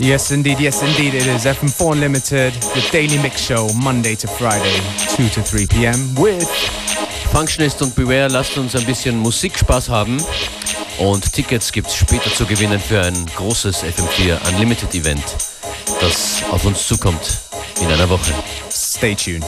Yes, indeed. Yes, indeed. It is FM4 Unlimited, the daily mix show, Monday to Friday, 2 to 3 p.m. with Functionist und Beware. Lasst uns ein bisschen Musikspaß haben. Und Tickets gibt es später zu gewinnen für ein großes FM4 Unlimited Event, das auf uns zukommt in einer Woche. Stay tuned.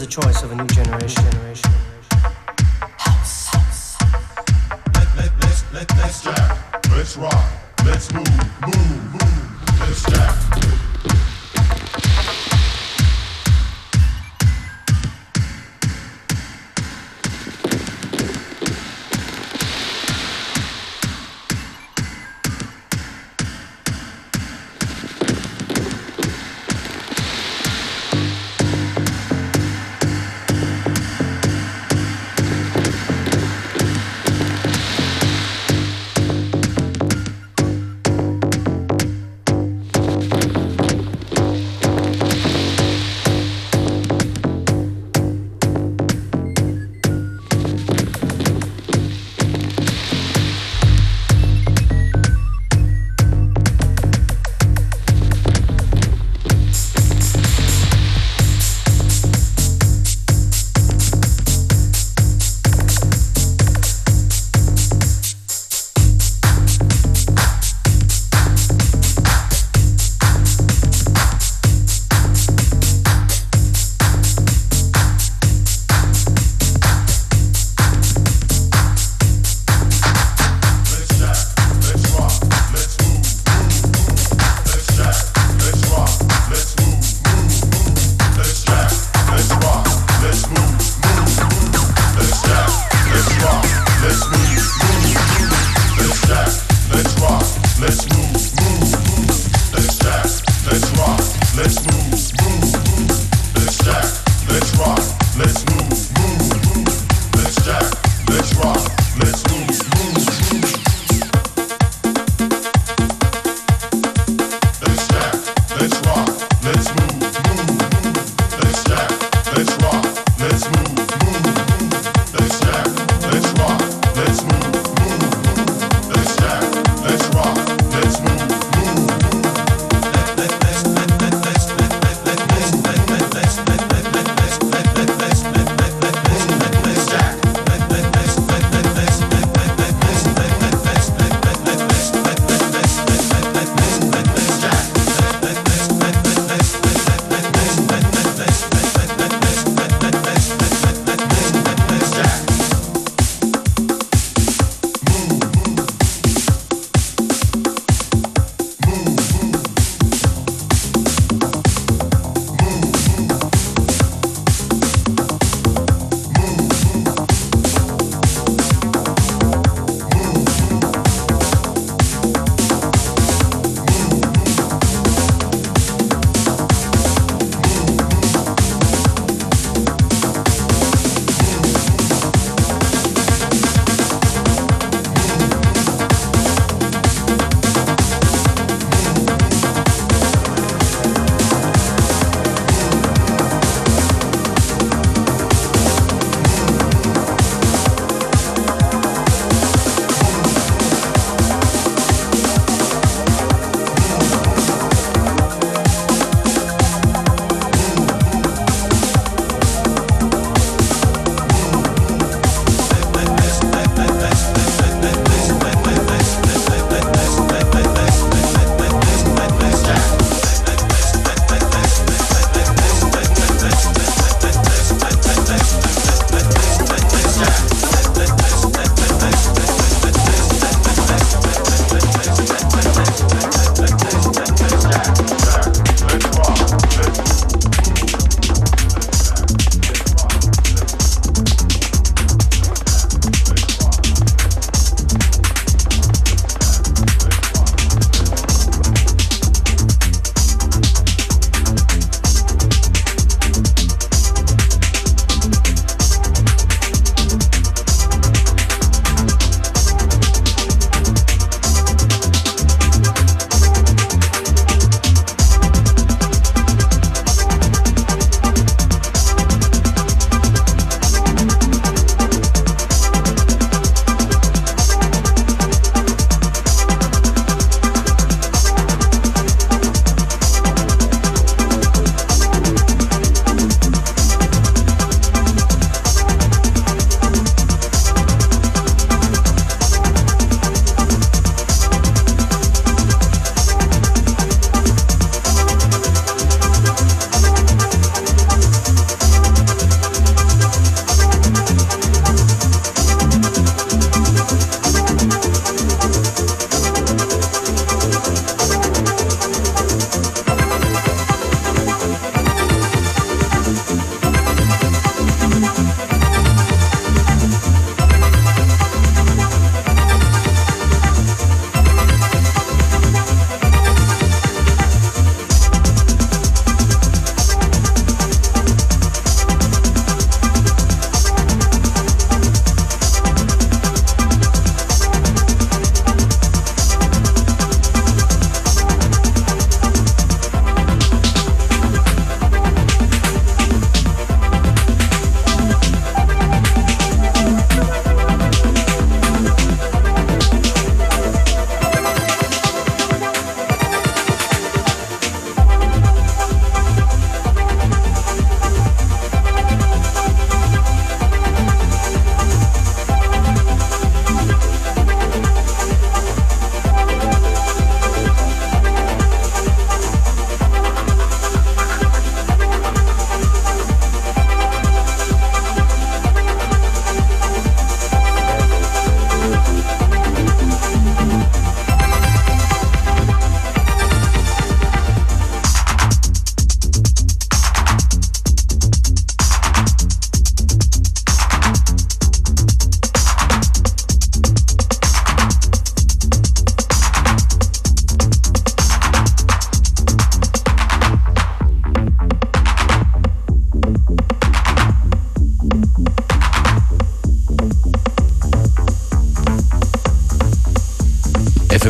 Is a choice of a new generation. generation. House. Let, let, let's, let, let's jack, let's rock, let's move, move, move, let's jack.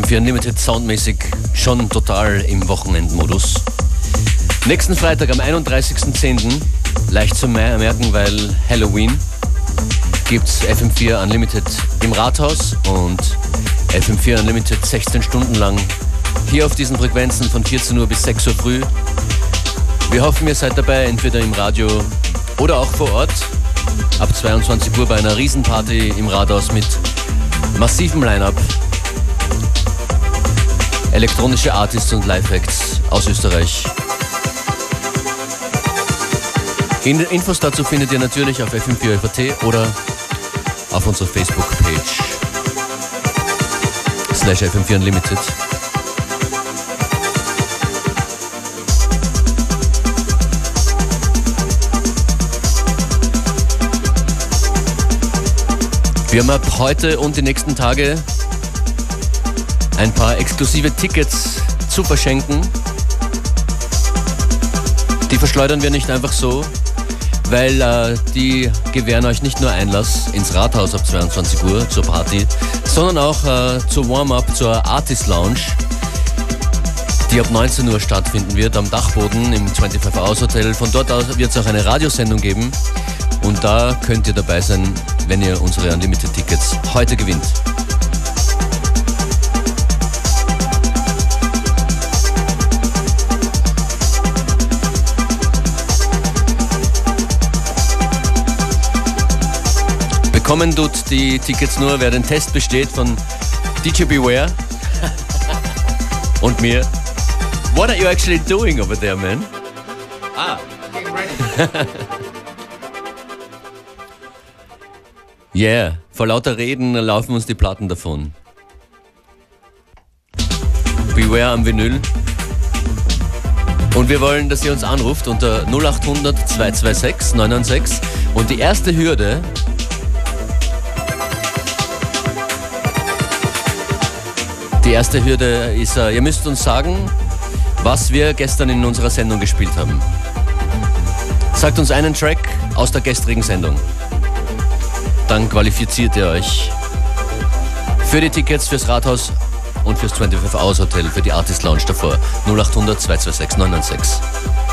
FM4 Unlimited soundmäßig schon total im Wochenendmodus. Nächsten Freitag am 31.10., leicht zu merken, weil Halloween, gibt's FM4 Unlimited im Rathaus und FM4 Unlimited 16 Stunden lang hier auf diesen Frequenzen von 14 Uhr bis 6 Uhr früh. Wir hoffen, ihr seid dabei, entweder im Radio oder auch vor Ort. Ab 22 Uhr bei einer Riesenparty im Rathaus mit massivem Line-Up. Elektronische Artists und Live-Acts aus Österreich. Infos dazu findet ihr natürlich auf fm4fat oder auf unserer Facebook-Page slash fm4 unlimited. Wir haben ab heute und die nächsten Tage ein paar exklusive Tickets zu verschenken. Die verschleudern wir nicht einfach so, weil äh, die gewähren euch nicht nur Einlass ins Rathaus ab 22 Uhr zur Party, sondern auch äh, zur Warm-up zur Artist Lounge, die ab 19 Uhr stattfinden wird am Dachboden im 25 Hours Hotel. Von dort aus wird es auch eine Radiosendung geben und da könnt ihr dabei sein, wenn ihr unsere Unlimited Tickets heute gewinnt. Bekommen tut die Tickets nur, wer den Test besteht von DJ Beware und mir. What are you actually doing over there, man? Ah. Getting ready. Yeah, vor lauter Reden laufen uns die Platten davon. Beware am Vinyl. Und wir wollen, dass ihr uns anruft unter 0800 226 996. Und die erste Hürde Die erste Hürde ist, äh, ihr müsst uns sagen, was wir gestern in unserer Sendung gespielt haben. Sagt uns einen Track aus der gestrigen Sendung dann qualifiziert ihr euch für die Tickets fürs Rathaus und fürs 25 Hours Hotel für die Artist Lounge davor. 0800 226 996.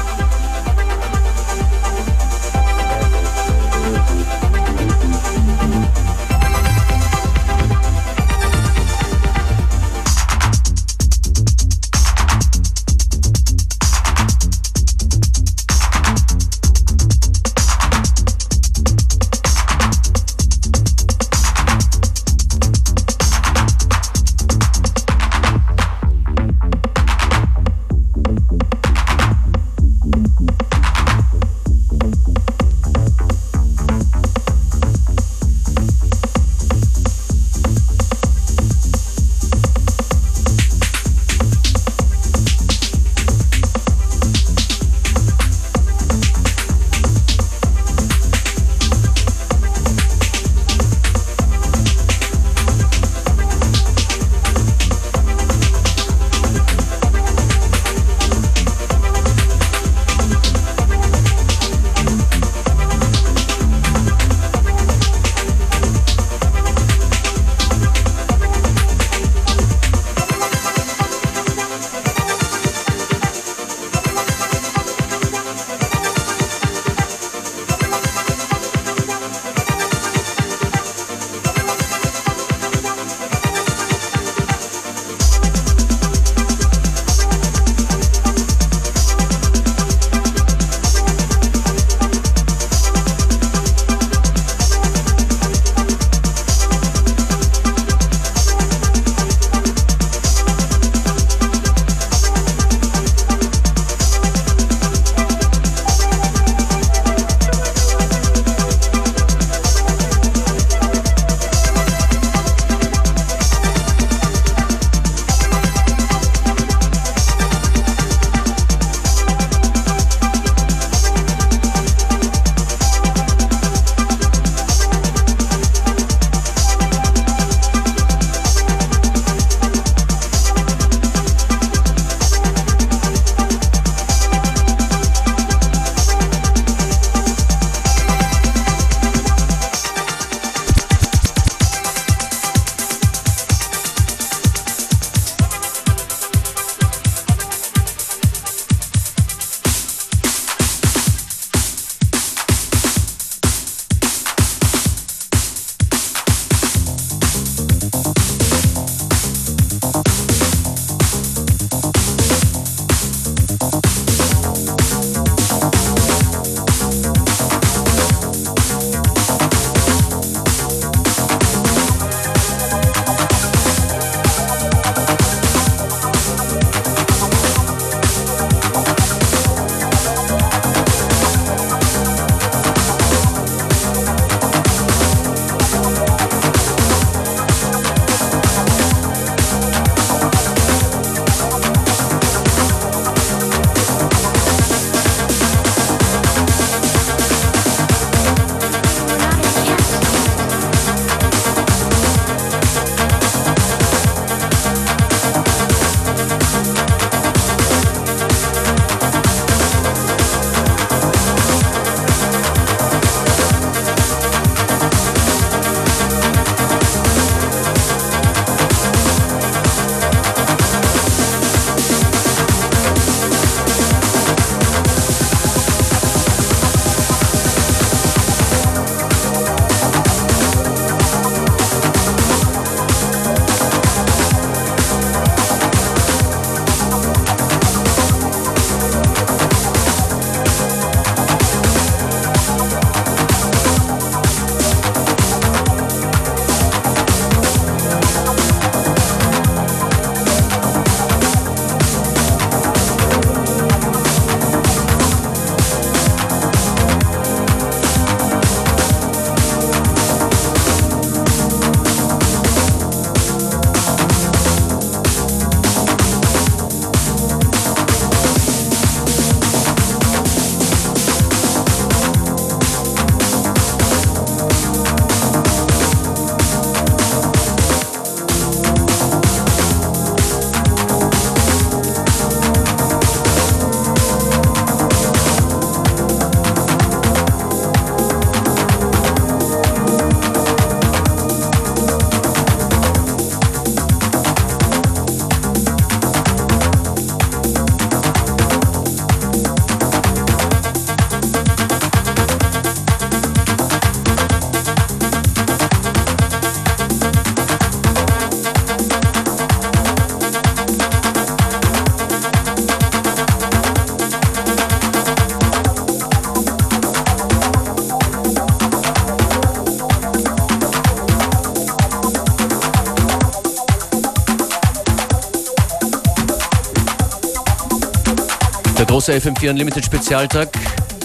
große FM4 Unlimited Spezialtag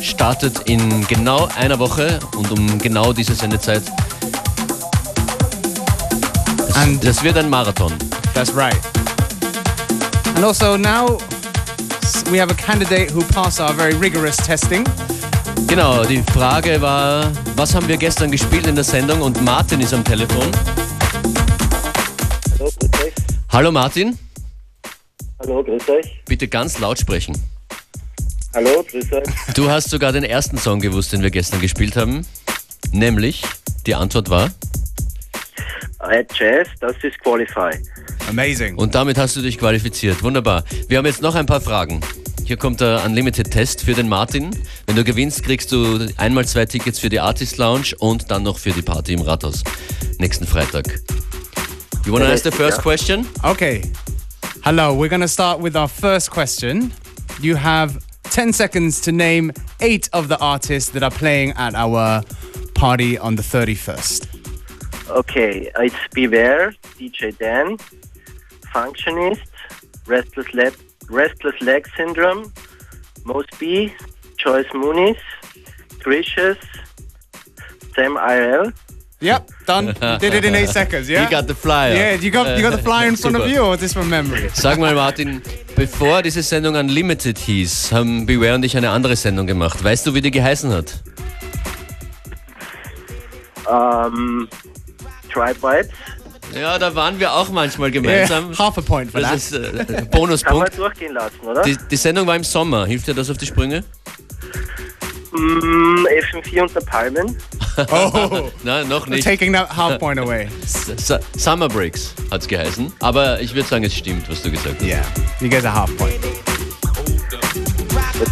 startet in genau einer Woche und um genau diese Sendezeit. Das, And- das wird ein Marathon. That's right. And also now we have a candidate who passed our very rigorous testing. Genau, die Frage war, was haben wir gestern gespielt in der Sendung und Martin ist am Telefon. Hallo, grüß euch. Hallo Martin, Hallo, grüß euch. bitte ganz laut sprechen. Hallo, grüß euch. Du hast sogar den ersten Song gewusst, den wir gestern gespielt haben. Nämlich, die Antwort war, Äh, Jazz, das ist Qualify. Amazing. und damit hast du dich qualifiziert. Wunderbar. Wir haben jetzt noch ein paar Fragen. Hier kommt der Unlimited-Test für den Martin. Wenn du gewinnst, kriegst du einmal zwei Tickets für die Artist Lounge und dann noch für die Party im Rathaus. Nächsten Freitag. You wanna ask the first Ja. question? Okay. Hello, we're to start with our first question. You have 10 seconds to name eight of the artists that are playing at our party on the 31st. Okay, it's Beware, DJ Dan, Functionist, Restless Leg, Restless Leg Syndrome, Mos B, Joyce Muniz, Gricious, Sam IRL. Yep, done. Did it in eight seconds, yeah? You got the flyer. yeah, you got, you got the flyer in front of you this from memory? Sag mal, Martin, bevor diese Sendung Unlimited hieß, haben Beware und ich eine andere Sendung gemacht. Weißt du, wie die geheißen hat? Ähm, Tribe Vibes. Ja, da waren wir auch manchmal Yeah, gemeinsam. half a point for that. Das ist äh, Kann man Bonuspunkt. durchgehen lassen, oder? Die, die Sendung war im Sommer. Hilft dir das auf die Sprünge? Mm, FM4 unter Palmen. oh, Nein, noch nicht. taking that half point away. Su- Summer Breaks hat's geheißen. Aber ich würde sagen, es stimmt, was du gesagt hast. Yeah, you get a half point.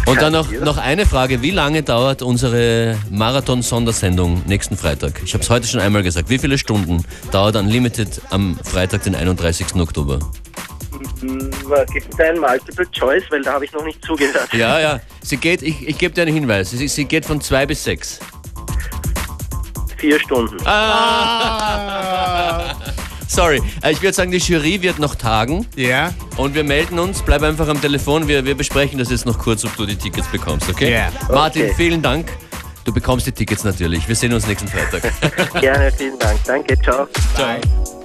Und dann noch, noch eine Frage. Wie lange dauert unsere Marathon-Sondersendung nächsten Freitag? Ich habe es heute schon einmal gesagt. Wie viele Stunden dauert Unlimited am Freitag, den 31. Oktober? Gibt es da ein Multiple Choice? Weil da habe ich noch nicht zugehört. Ja, ja. Sie geht, ich, ich gebe dir einen Hinweis. Sie, sie geht von zwei bis sechs. Vier Stunden. Sorry. Äh, Ich würde sagen, die Jury wird noch tagen Yeah, und wir melden uns. Bleib einfach am Telefon. Wir, wir besprechen das jetzt noch kurz, ob du die Tickets bekommst, okay? Yeah. Martin, Okay. vielen Dank. Du bekommst die Tickets natürlich. Wir sehen uns nächsten Freitag. Gerne, vielen Dank. Danke, ciao. Ciao. Thank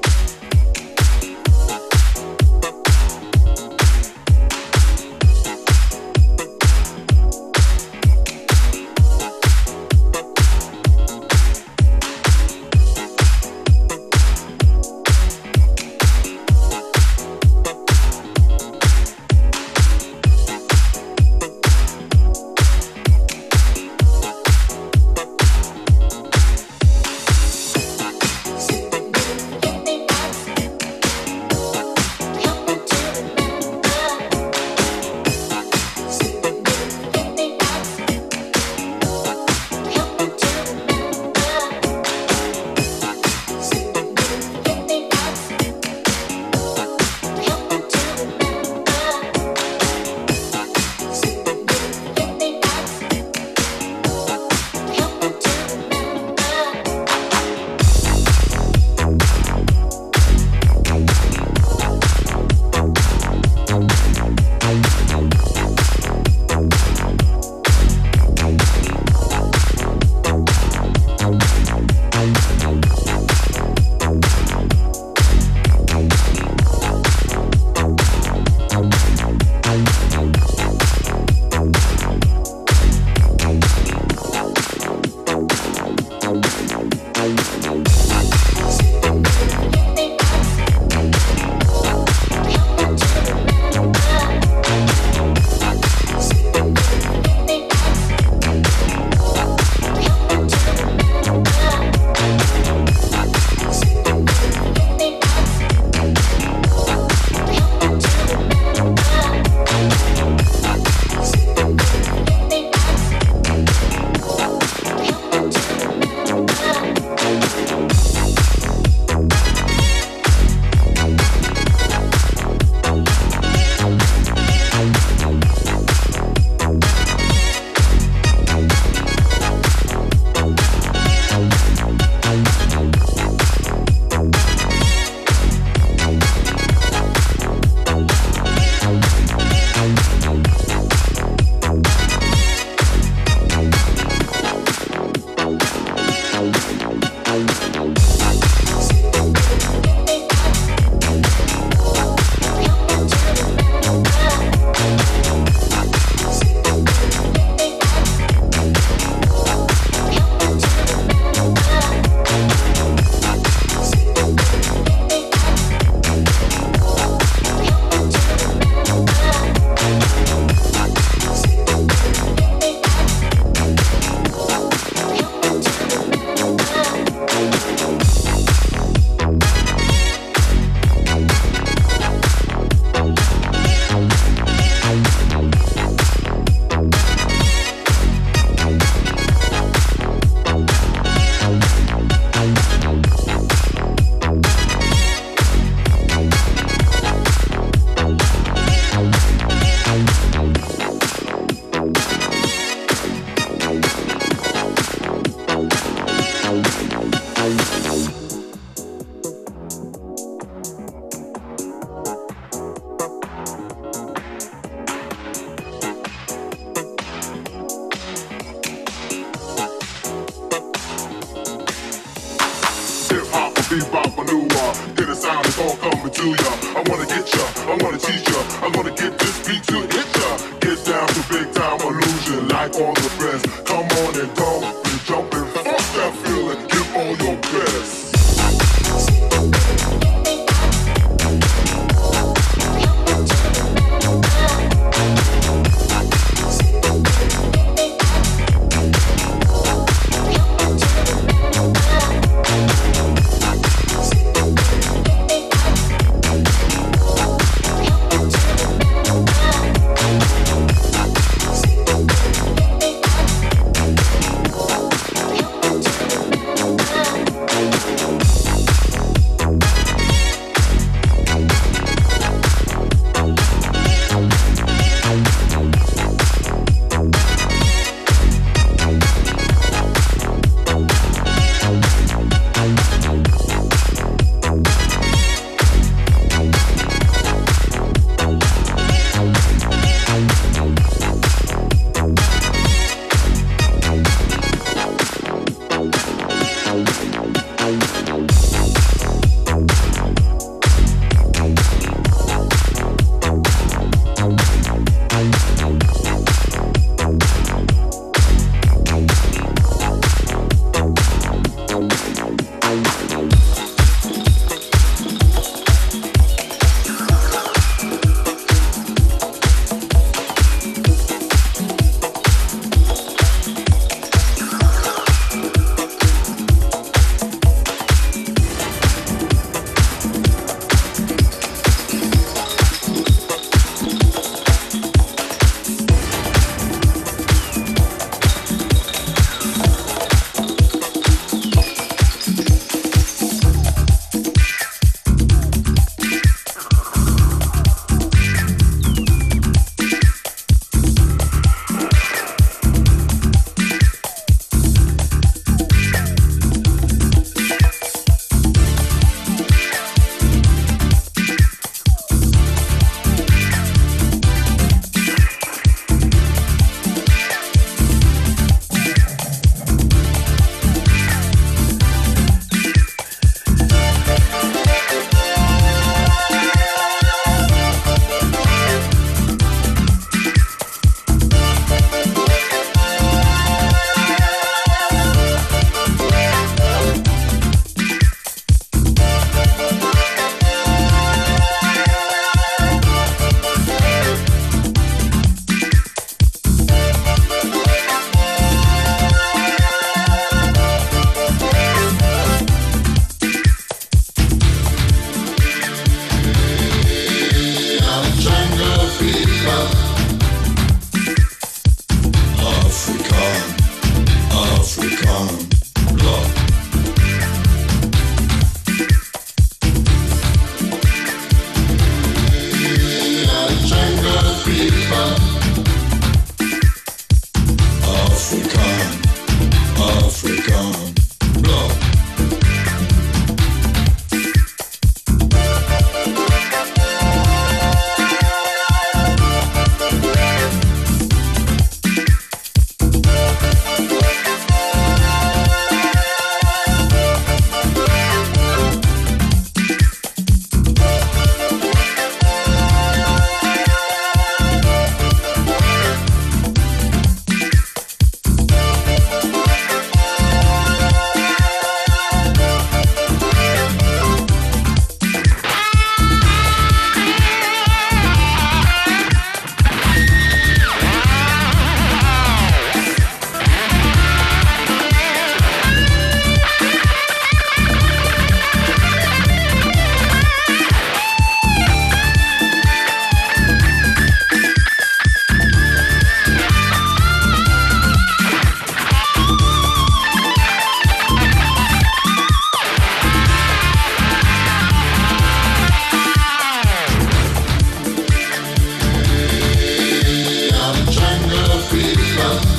love.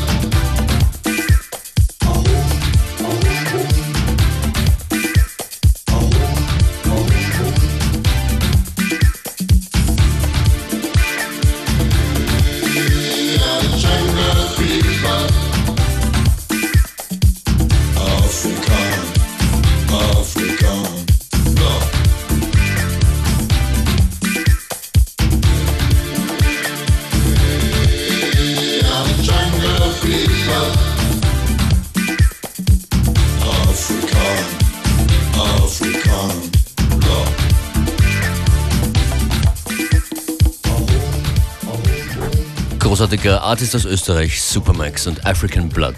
Großartiger Artist aus Österreich, Supermax und African Blood.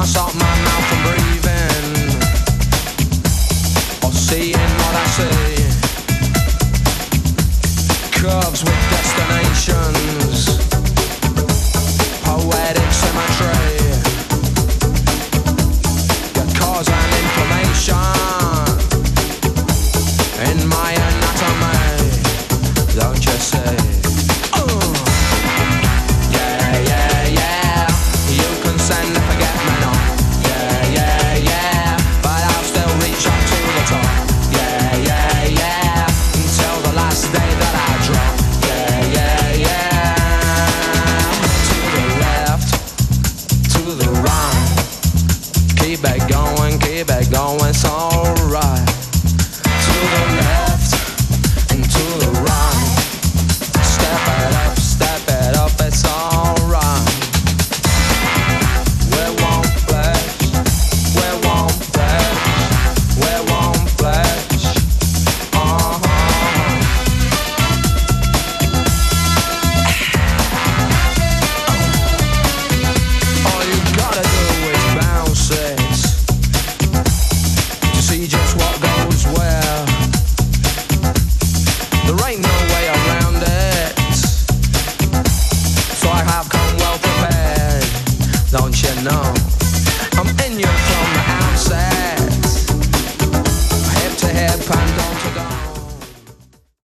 I stop my mouth from breathing or seeing what I see. Curves with destination.